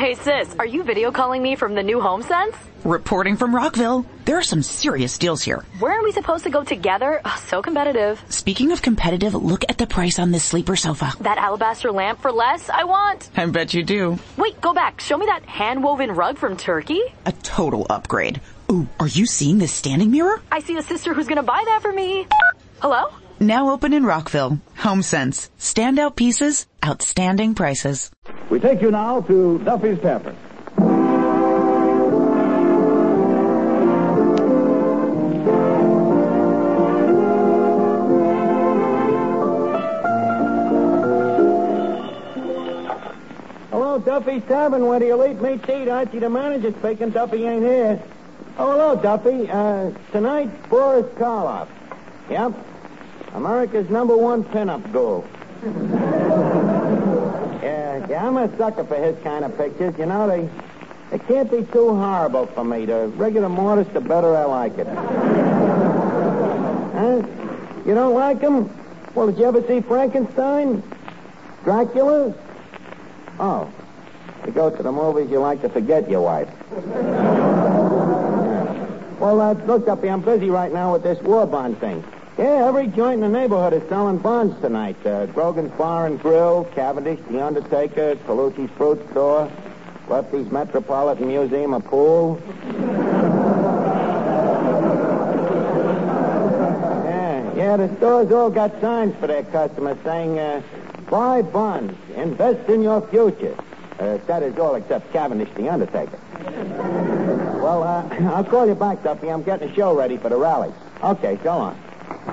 Hey sis, are you video calling me from the new HomeSense? Reporting from Rockville. There are some serious deals here. Weren't we supposed to go together? Ugh, so competitive. Speaking of competitive, look at the price on this sleeper sofa. That alabaster lamp for less, I want. I bet you do. Wait, go back. Show me that hand-woven rug from Turkey. A total upgrade. Ooh, are you seeing this standing mirror? I see a sister who's gonna buy that for me. Hello? Now open in Rockville. HomeSense. Standout pieces, outstanding prices. We take you now to Duffy's Tavern. Hello, Duffy's Tavern. Where do you eat meat to eat? Archie, the manager, speaking. Duffy ain't here. Oh, hello, Duffy. Uh, tonight, Boris Karloff. Yep. America's number one pinup ghoul. yeah, yeah, I'm a sucker for his kind of pictures. You know, they they can't be too horrible for me. The regular modest, the better I like it. huh? You don't like him? Well, did you ever see Frankenstein? Dracula? Oh. You go to the movies, you like to forget your wife. Well, uh, look, Duffy, I'm busy right now with this war bond thing. Yeah, every joint in the neighborhood is selling bonds tonight. Uh, Grogan's Bar and Grill, Cavendish, The Undertaker, Colucci's Fruit Store, Lefty's Metropolitan Museum of Pool. yeah, yeah, the stores all got signs for their customers saying, uh, buy bonds, invest in your future. Uh, that is all except Cavendish, The Undertaker. Well, uh, I'll call you back, Duffy. I'm getting a show ready for the rally. Okay, go on. Ladies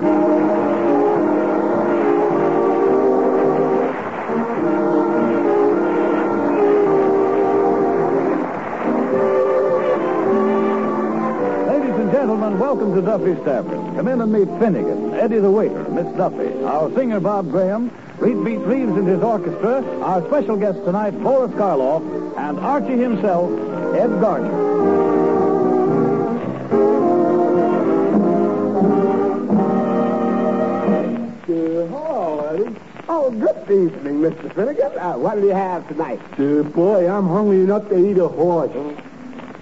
and gentlemen, welcome to Duffy's Tavern. Come in and meet Finnegan, Eddie the waiter, Miss Duffy, our singer Bob Graham, Reed Beat Reeves and his orchestra, our special guest tonight, Boris Karloff, and Archie himself, Ed Gardner. Oh, good evening, Mr. Finnegan. Uh, what do you have tonight? Uh, boy, I'm hungry enough to eat a horse.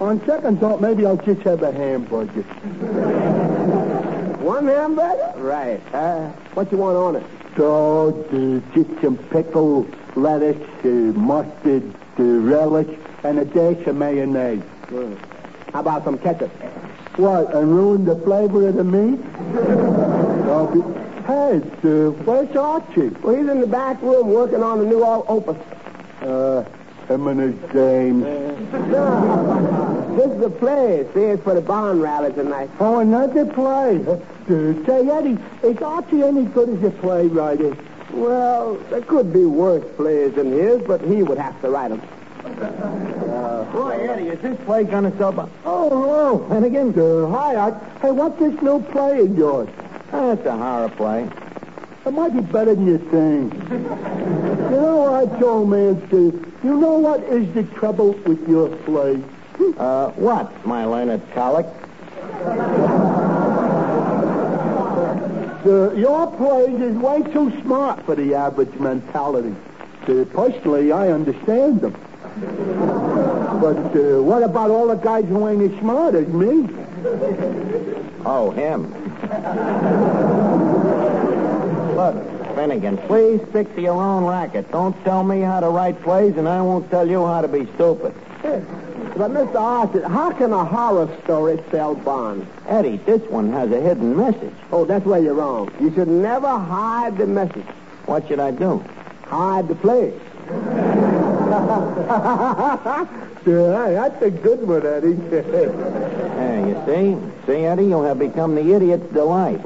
On second thought, maybe I'll just have a hamburger. One hamburger? Right. Uh, what you want on it? So, uh, just some pickle, lettuce, uh, mustard, uh, relish, and a dash of mayonnaise. Hmm. How about some ketchup? What, and ruin the flavor of the meat? Be... Hey, uh, where's Archie? Well, he's in the back room working on the new opus. Uh, him and his dame. This is a play. See, it's for the barn rally tonight. Oh, another play. Uh, say, Eddie, is Archie any good as a playwright? Well, there could be worse plays than his, but he would have to write them. Boy, Eddie, is this play gonna sell? Oh, hello, Finnegan. Uh, hi, Art. Hey, what's this new play of yours? That's a horror play. It might be better than you think. you know what, old man, Steve? You know what is the trouble with your play? Uh, what, my learned colic? Uh, your plays is way too smart for the average mentality. Uh, personally, I understand them. But uh, what about all the guys who ain't as smart as me? Oh, him. Look, Finnegan, please stick to your own racket. Don't tell me how to write plays, and I won't tell you how to be stupid. But, Mr. Archer, how can a horror story sell bonds? Eddie, this one has a hidden message. Oh, that's where you're wrong. You should never hide the message. What should I do? Hide the play. Yeah, that's a good one, Eddie. There, you see? See, Eddie, you have become the idiot's delight.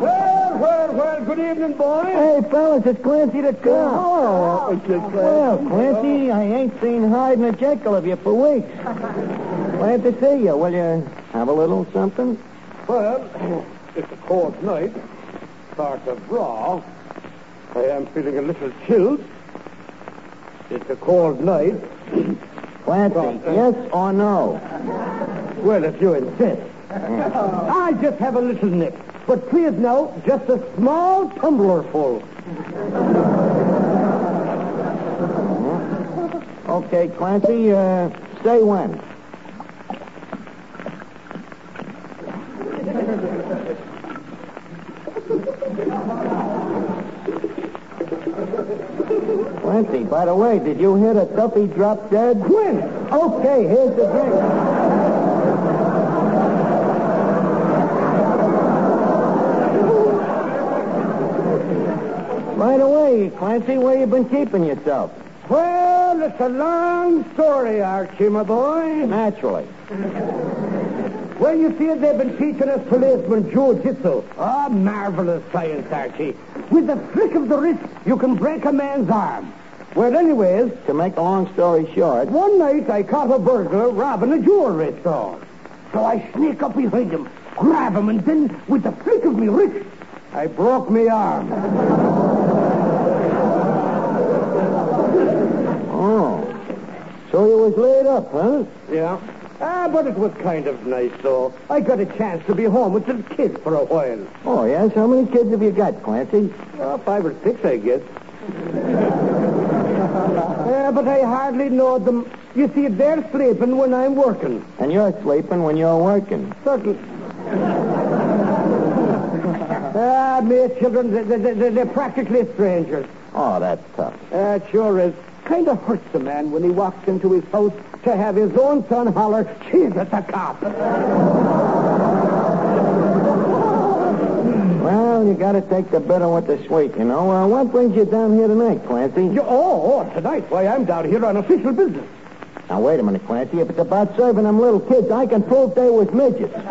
well, well, well, good evening, boys. Hey, fellas, it's Clancy the cop. Oh, oh it's just Well, Clancy, I ain't seen Hyde and a Jekyll of you for weeks. Glad to see you. Will you have a little something? Well, it's a cold night. Sort of raw. I am feeling a little chilled. It's a cold night. Clancy, yes or no? Well, if you insist. I just have a little nip. But please note, just a small tumbler full. Okay, Clancy, uh, say when. Clancy, by the way, did you hear that Duffy drop dead? Quinn! Okay, here's the drink. By the way, Clancy, where you been keeping yourself? Well, it's a long story, Archie, my boy. Naturally. Well, you see, they've been teaching us policemen jiu-jitsu. Ah, marvelous science, Archie. With the flick of the wrist, you can break a man's arm. Well, anyways, To make a long story short, one night I caught a burglar robbing a jewelry store. So I sneak up behind him, grab him, and then, with the flick of me wrist, I broke me arm. oh, so you was laid up, huh? Yeah. Ah, but it was kind of nice, though. I got a chance to be home with the kids for a while. Oh, yes? How many kids have you got, Clancy? Uh, five or six, I guess. Yeah, but I hardly know them. You see, they're sleeping when I'm working. And you're sleeping when you're working. Certain. ah, me children, they, they, they, they're practically strangers. Oh, that's tough. Uh, it sure is. Kind of hurts a man when he walks into his house to have his own son holler, at the cop. Well, you gotta take the bitter with the sweet, you know. Uh, what brings you down here tonight, Clancy? You- oh, oh, tonight, why, I'm down here on official business. Now, wait a minute, Clancy. If it's about serving them little kids, I can prove they was midgets.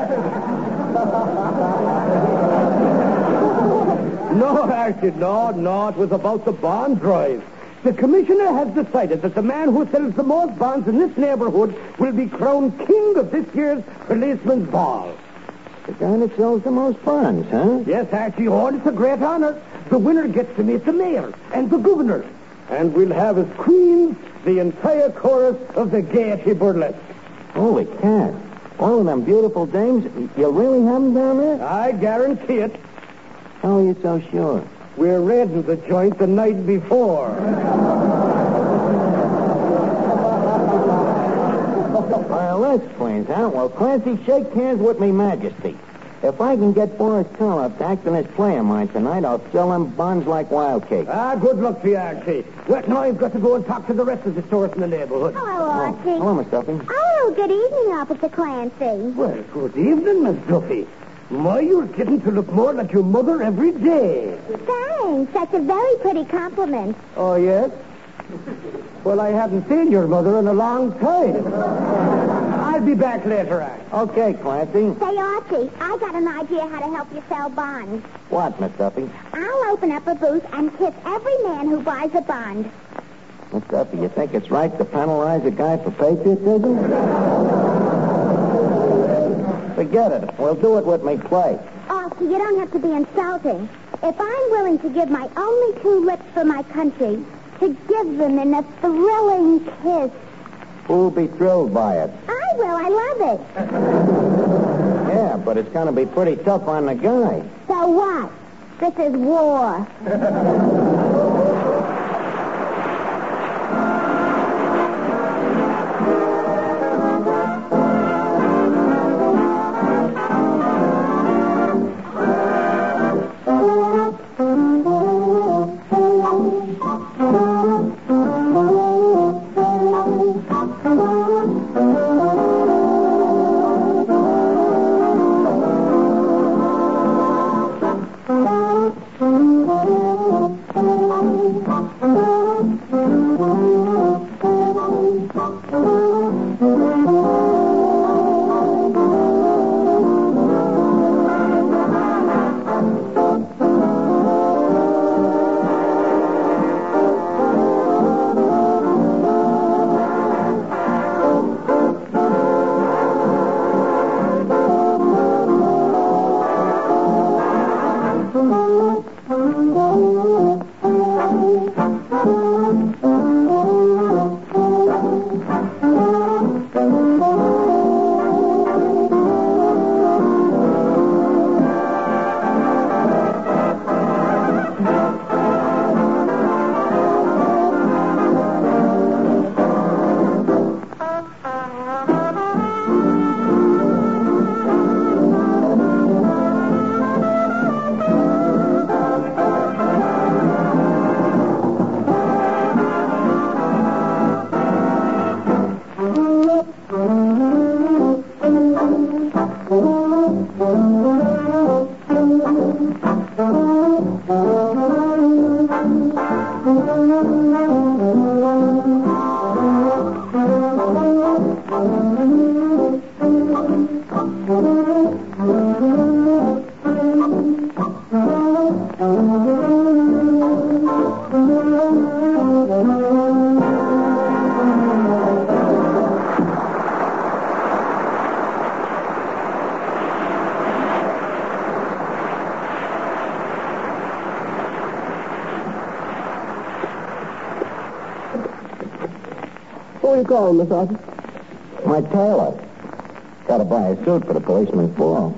No, Archie, no, no. It was about the bond drive. The commissioner has decided that the man who sells the most bonds in this neighborhood will be crowned king of this year's policeman's ball. The guy that sells the most bonds, huh? Yes, Archie, oh, it's a great honor. The winner gets to meet the mayor and the governor. And we'll have as queens the entire chorus of the Gaiety Burlesque. Holy cat. All of them beautiful dames. You really have them down there? I guarantee it. How are you so sure? We're raiding the joint the night before. Well, that's plain, huh? Well, Clancy, shake hands with me majesty. If I can get Boris Karloff to act in this play of mine tonight, I'll sell them bonds like wild cake. Ah, good luck to you, Archie. Well, now I've got to go and talk to the rest of the stores in the neighborhood. Hello, Archie. Hello, Miss Duffy. Oh, good evening, Officer Clancy. Well, good evening, Miss Duffy. My, you're getting to look more like your mother every day. Thanks. That's a very pretty compliment. Oh, yes? Well, I haven't seen your mother in a long time. I'll be back later, Archie. Okay, Clancy. Say, Archie, I got an idea how to help you sell bonds. What, Miss Duffy? I'll open up a booth and kiss every man who buys a bond. Miss Duffy, you think it's right to penalize a guy for patriotism? Forget it. We'll do it with me play. Archie, you don't have to be insulting. If I'm willing to give my only two lips for my country, to give them in a thrilling kiss, Who'll be thrilled by it? I will. I love it. Yeah, but it's going to be pretty tough on the guy. So what? This is war. Miss Archie? My tailor. Got to buy a suit for the policeman's ball.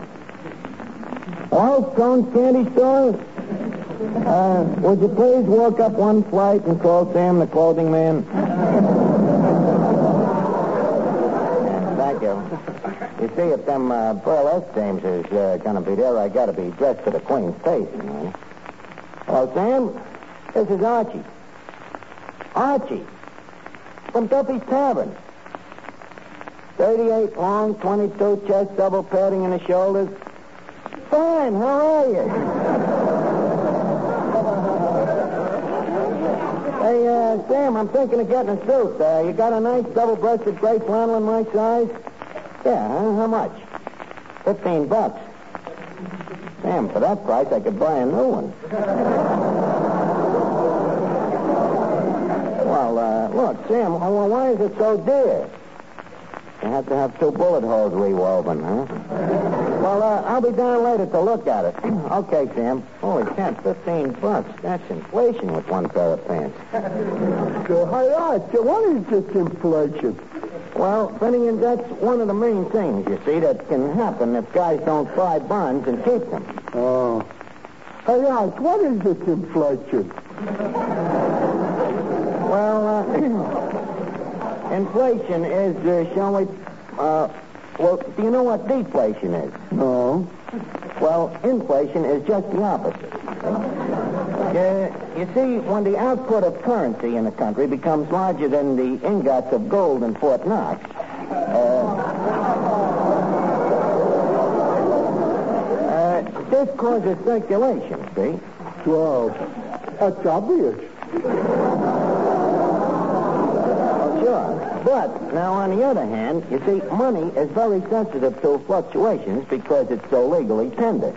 Hello, Stone Candy Store? Uh, would you please walk up one flight and call Sam the clothing man? Thank you. You see, if them uh, burlesque dames is uh, going to be there, I got to be dressed to the Queen's taste, you know. Hello, Sam. This is Archie. Archie. From Duffy's Tavern. 38 long, 22 chest, double padding in the shoulders. Fine, how are you? hey, uh, Sam, I'm thinking of getting a suit. Uh, you got a nice double-breasted gray flannel in my size? Yeah, how much? Fifteen bucks. Sam, for that price, I could buy a new one. Well, uh, look, Sam, well, why is it so dear? You have to have two bullet holes rewoven, huh? Well, uh, I'll be down later to look at it. okay, Sam. Holy cat, 15 bucks. That's inflation with one pair of pants. So, hey, Archie, what is this inflation? Well, Finnegan, that's one of the main things, you see, that can happen if guys don't buy bonds and keep them. Oh. Hey, Arch, what is this inflation? Well, uh, inflation is, uh, shall we, uh, well, do you know what deflation is? No. Well, inflation is just the opposite. Uh, you see, when the output of currency in a country becomes larger than the ingots of gold in Fort Knox, uh, uh, this causes circulation, see? Well, that's obvious. Sure. But, now, on the other hand, you see, money is very sensitive to fluctuations because it's so legally tender.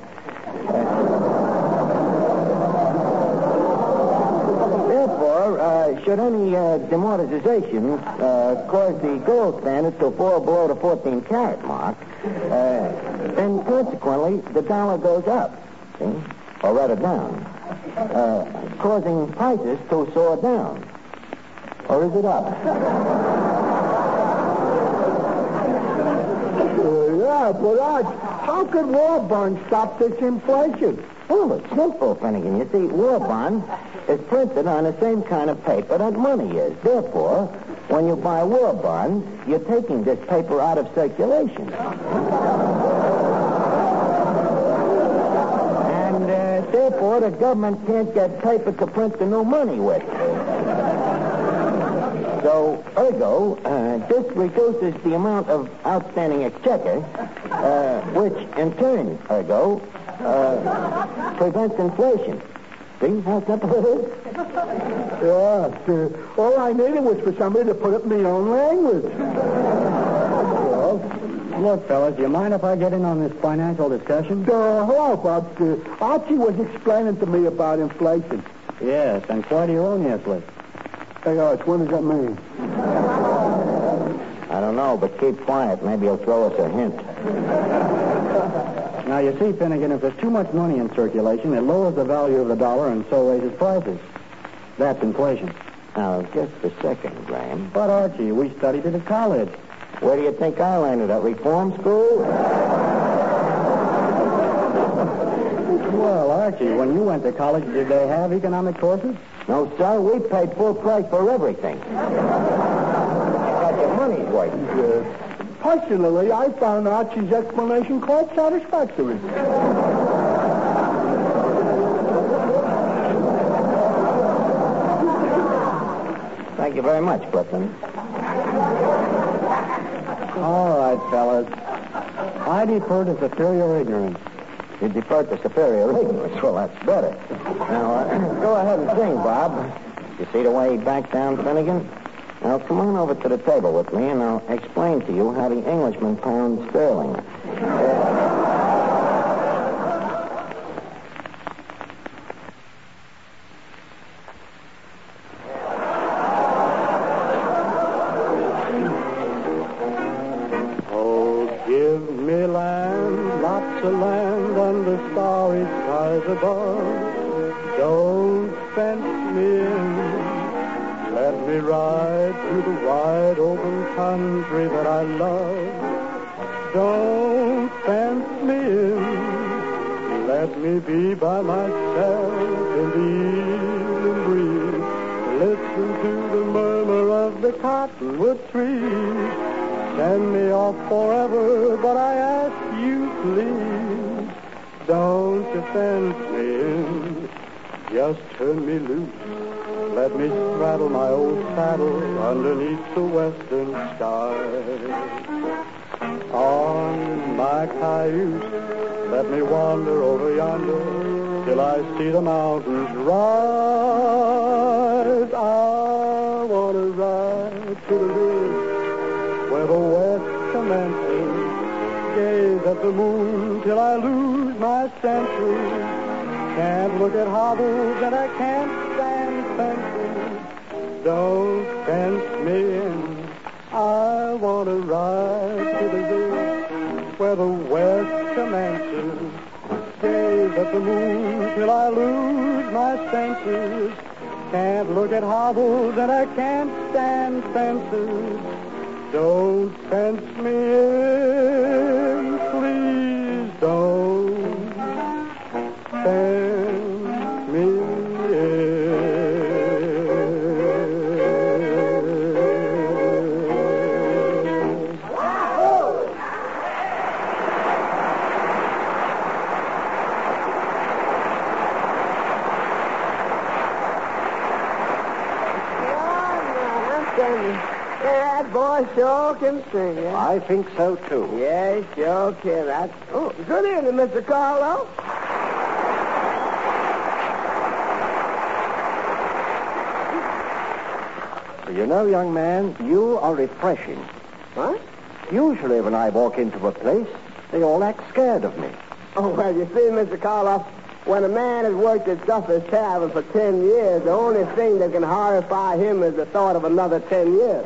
Therefore, uh, should any uh, demortization uh, cause the gold standard to fall below the 14 carat mark, uh, then consequently the dollar goes up, see, or rather down, uh, causing prices to soar down. Or is it up? Uh, yeah, but Arch, how could war bonds stop this inflation? Well, it's simple, Finnegan. You see, war bonds is printed on the same kind of paper that money is. Therefore, when you buy war bonds, you're taking this paper out of circulation. And uh, therefore, the government can't get paper to print the new money with. So, ergo, uh, this reduces the amount of outstanding exchequer, uh, which in turn, ergo, uh, prevents inflation. See how simple it is? Yeah. uh, all I needed was for somebody to put it in my own language. Well, Look, fellas, do you mind if I get in on this financial discussion? uh, hello, Bob. Uh, Archie was explaining to me about inflation. Yes, and quite erroneously. Hey, Arch, what does that mean? I don't know, but keep quiet. Maybe he'll throw us a hint. Now, you see, Finnegan, if there's too much money in circulation, it lowers the value of the dollar and so raises prices. That's inflation. Now, just a second, Graham. But, Archie, we studied it at college. Where do you think I landed? At reform school? Well, Archie, when you went to college, did they have economic courses? No, sir. We paid full price for everything. Got your money's worth. Uh, personally, I found Archie's explanation quite satisfactory. Thank you very much, Clifton. All right, fellas. I defer to superior ignorance. You defer the superior ignorance. Well, that's better. Now, uh, go ahead and sing, Bob. You see the way he backed down, Finnegan? Now, come on over to the table with me, and I'll explain to you how the Englishman pounds sterling. Don't fence me in. Let me be by myself in the evening breeze. Listen to the murmur of the cottonwood trees. Send me off forever, but I ask you please, don't fence me in. Just turn me loose. Let me straddle my old saddle underneath the western sky. On my cayuse, let me wander over yonder till I see the mountains rise. I want to ride to the ridge where the west commences. Gaze at the moon till I lose my senses. Can't look at hobbles and I can't stand fences. Don't fence me in. I want to ride to the ridge where the west commences. Gaze at the moon till I lose my senses. Can't look at hobbles and I can't stand fences. Don't fence me in, sing. Yeah, I think so, too. Yes, sure can. That's... Oh, good evening, Mr. Karloff. You know, young man, you are refreshing. What? Usually when I walk into a place, they all act scared of me. Oh, well, you see, Mr. Karloff, when a man has worked at Duffy's Tavern for ten years, the only thing that can horrify him is the thought of another ten years.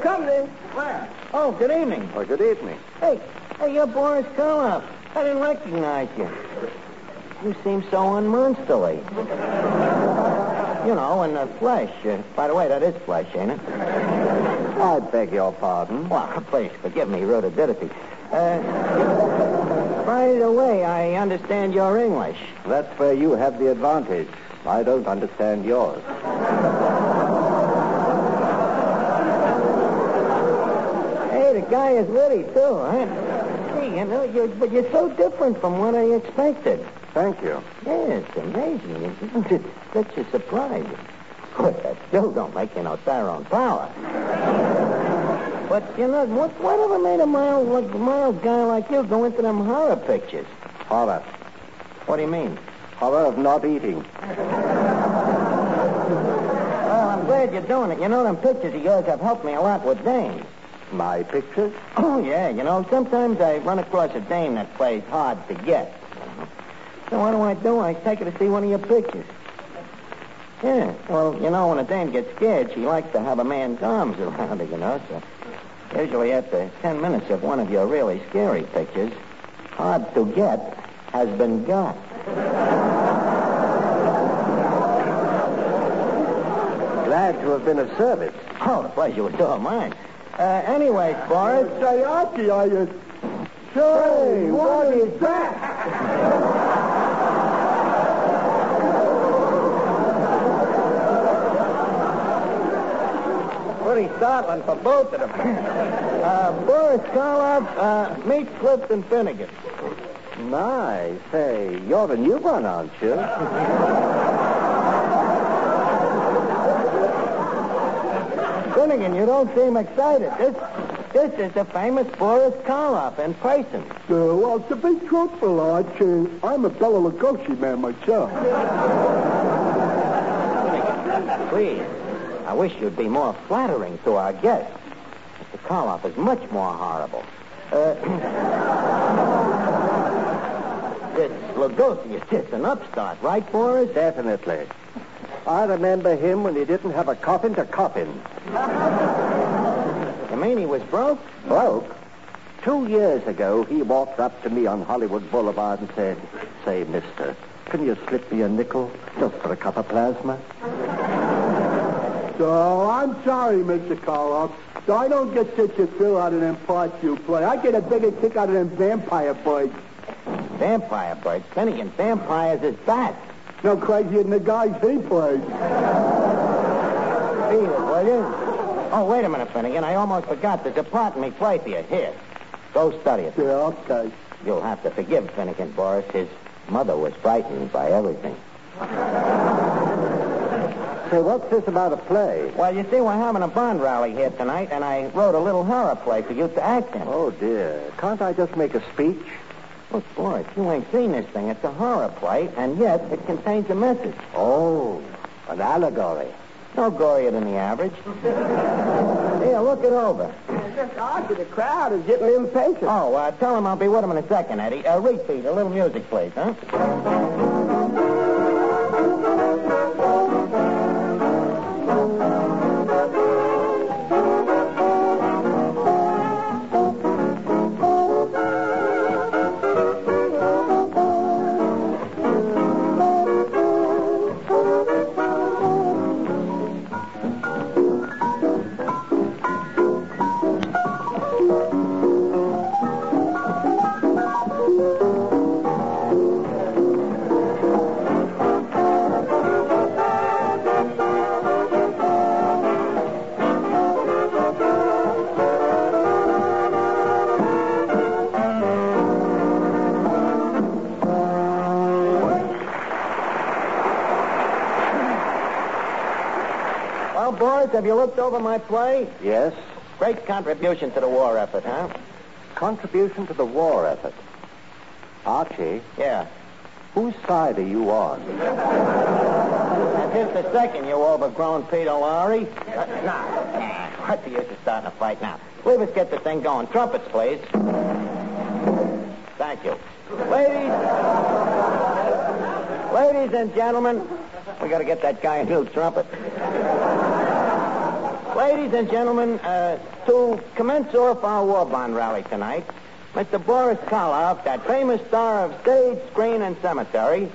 Hey, Mr. Come in. Where? Oh, good evening. Oh, good evening. Hey, hey, you're Boris Karloff. I didn't recognize you. You seem so unmonsterly. you know, in the flesh. Uh, by the way, that is flesh, ain't it? I beg your pardon. Well, please forgive me rudidity. Uh, by the way, I understand you're English. That's where you have the advantage. I don't understand yours. Hey, the guy is witty, too, huh? Hey, you know, you're, but you're so different from what I expected. Thank you. Yeah, it's amazing. It's, such a surprise. Of course, that still don't make you no Tyrone Power. But, you know, what, whatever made a mild, like, mild guy like you go into them horror pictures? Horror. What do you mean? Horror of not eating. Well, I'm glad you're doing it. You know, them pictures of yours have helped me a lot with dames. My pictures? Oh, yeah, you know, sometimes I run across a dame that plays hard to get. So what do I do? I take her to see one of your pictures. Yeah, well, you know, when a dame gets scared, she likes to have a man's arms around her, you know, so usually after ten minutes of one of your really scary pictures, hard to get has been got. Glad to have been of service. Oh, the pleasure was all mine. Uh, anyway, Boris. Say, Archie, are you... Say, what is that? Pretty startling for both of them. Uh, Boris Karloff, uh, meet Clifton Finnegan. My, say, you're the new one, aren't you? Finnegan, you don't seem excited. This, This is the famous Boris Karloff in person. Uh, well, to be truthful, Arch, uh, I'm a Bela Lugosi man myself. Please, I wish you'd be more flattering to our guest. Mr. Karloff is much more horrible. Uh, this Lugosi is just an upstart, right, Boris? Definitely. I remember him when he didn't have a coffin to coffin. You mean he was broke? Broke? Two years ago, he walked up to me on Hollywood Boulevard and said, Say, mister, can you slip me a nickel just for a cup of plasma? So I'm sorry, Mr. Karloff. So I don't get such a thrill out of them parts you play. I get a bigger kick out of them vampire birds. Vampire birds. Finnegan, vampires is bats. No crazier than the guys he plays. Beat it, will you? Oh, wait a minute, Finnegan. I almost forgot. There's a part in me play for you. Here. Go study it. Yeah, okay. You'll have to forgive Finnegan, Boris. His mother was frightened by everything. Say, what's this about a play? Well, you see, we're having a Bond rally here tonight, and I wrote a little horror play for you to act in. Oh, dear. Can't I just make a speech? Look, Boris, you ain't seen this thing. It's a horror play, and yet it contains a message. Oh, an allegory. No gorier than the average. Here, look it over. Just Archie, the crowd is getting impatient. Oh, uh, tell him I'll be with him in a second, Eddie. Uh, repeat, a little music, please, huh? Well, Boris, have you looked over my play? Yes. Great contribution to the war effort, huh? Contribution to the war effort. Archie, Yeah. whose side are you on? And just a second, you overgrown Peter Lorre. Uh, nah, nah. What's the use of starting a fight now? Leave us get the thing going. Trumpets, please. Thank you. Ladies, ladies and gentlemen, we got to get that guy a new trumpet. Ladies and gentlemen, uh, to commence off our war bond rally tonight, Mr. Boris Karloff, that famous star of stage, screen, and cemetery,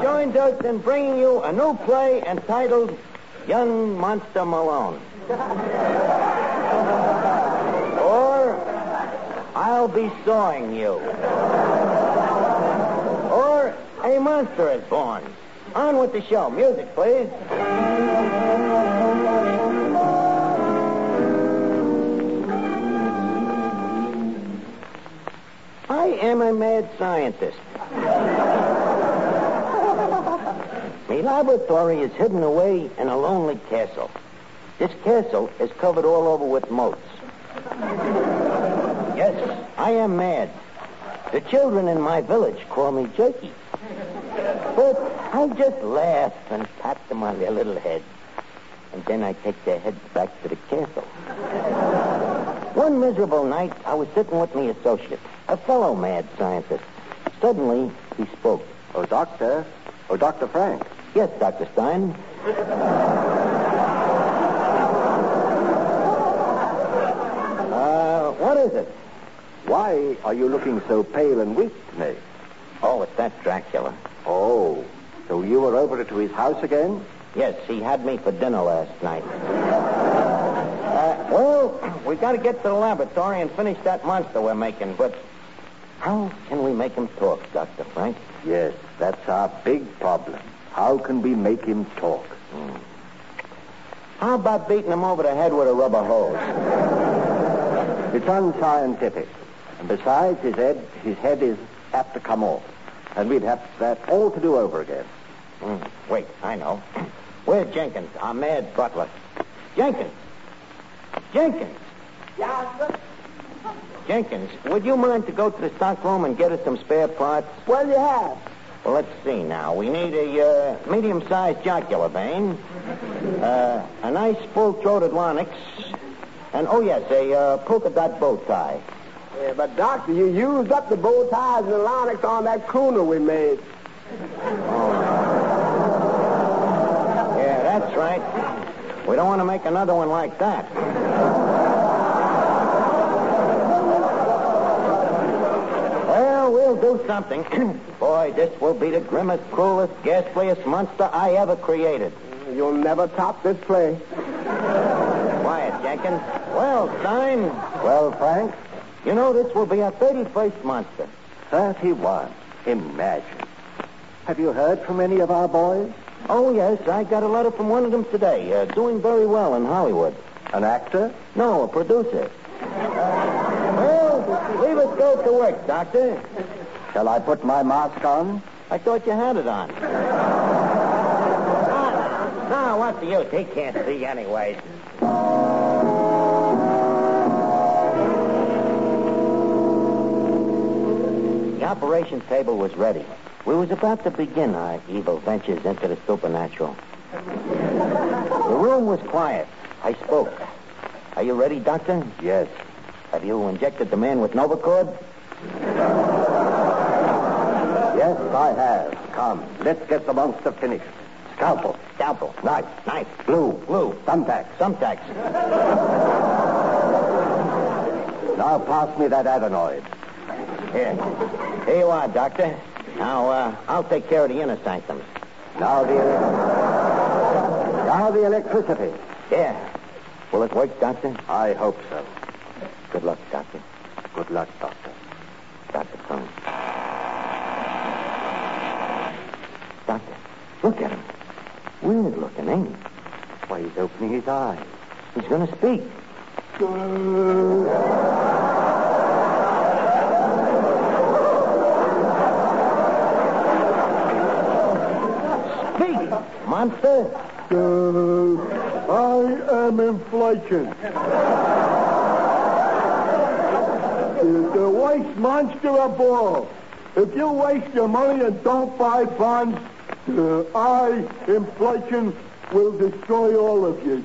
joins us in bringing you a new play entitled Young Monster Malone. or I'll be sawing you. Or A Monster is Born. On with the show. Music, please. I am a mad scientist. My laboratory is hidden away in a lonely castle. This castle is covered all over with moats. Yes, I am mad. The children in my village call me Jerky. But I just laugh and pat them on their little heads. And then I take their heads back to the castle. One miserable night, I was sitting with my associate, a fellow mad scientist. Suddenly, he spoke. Oh, Doctor. Oh, Dr. Frank. Yes, Dr. Stein. Uh, what is it? Why are you looking so pale and weak today? Oh, it's that Dracula. Oh, so you were over to his house again? Yes, he had me for dinner last night. Uh, well, we've got to get to the laboratory and finish that monster we're making, but how can we make him talk, Dr. Frank? Yes, that's our big problem. How can we make him talk? How about beating him over the head with a rubber hose? It's unscientific. And besides, his head, his head is apt to come off. And we'd have that all to do over again. Hmm, wait, I know. Where's Jenkins, our mad butler? Jenkins! Jenkins! Yeah, sir. Jenkins, would you mind to go to the stock room and get us some spare parts? What do you have? Well, let's see now. We need a uh, medium-sized jocular vein, uh, a nice full-throated larynx, and, oh, yes, a uh, polka dot bow tie. Yeah, but, Doctor, you used up the bow ties and the larynx on that crooner we made. Yeah, that's right. We don't want to make another one like that. Well, we'll do something. Boy, this will be the grimmest, cruelest, ghastliest monster I ever created. You'll never top this play. Quiet, Jenkins. Well, Stein, Well, Frank, you know this will be our 31st monster. 31. Imagine. Have you heard from any of our boys? Oh, yes, I got a letter from one of them today. Uh, doing very well in Hollywood. An actor? No, a producer. well, leave us go to work, Doctor. Shall I put my mask on? I thought you had it on. Now, what's the use? He can't see anyways. The operations table was ready. We was about to begin our evil ventures into the supernatural. The room was quiet. I spoke. Are you ready, Doctor? Yes. Have you injected the man with Novacord? Yes, I have. Come, let's get the monster finished. Scalpel. Scalpel. Knife. Knife. Glue. Glue. Thumbtack. Thumbtacks. Now pass me that adenoid. Here. Here you are, Doctor. Now, uh, I'll take care of the inner sanctums. Now the now the electricity. Yeah. Will it work, Doctor? I hope so. Good luck, Doctor. Good luck, Doctor. The phone. Doctor, look at him. Weird looking, ain't he? Why, he's opening his eyes. He's going to speak. Monster. I am inflation. the, the waste monster all. If you waste your money and don't buy bonds, uh, I, inflation, will destroy all of you.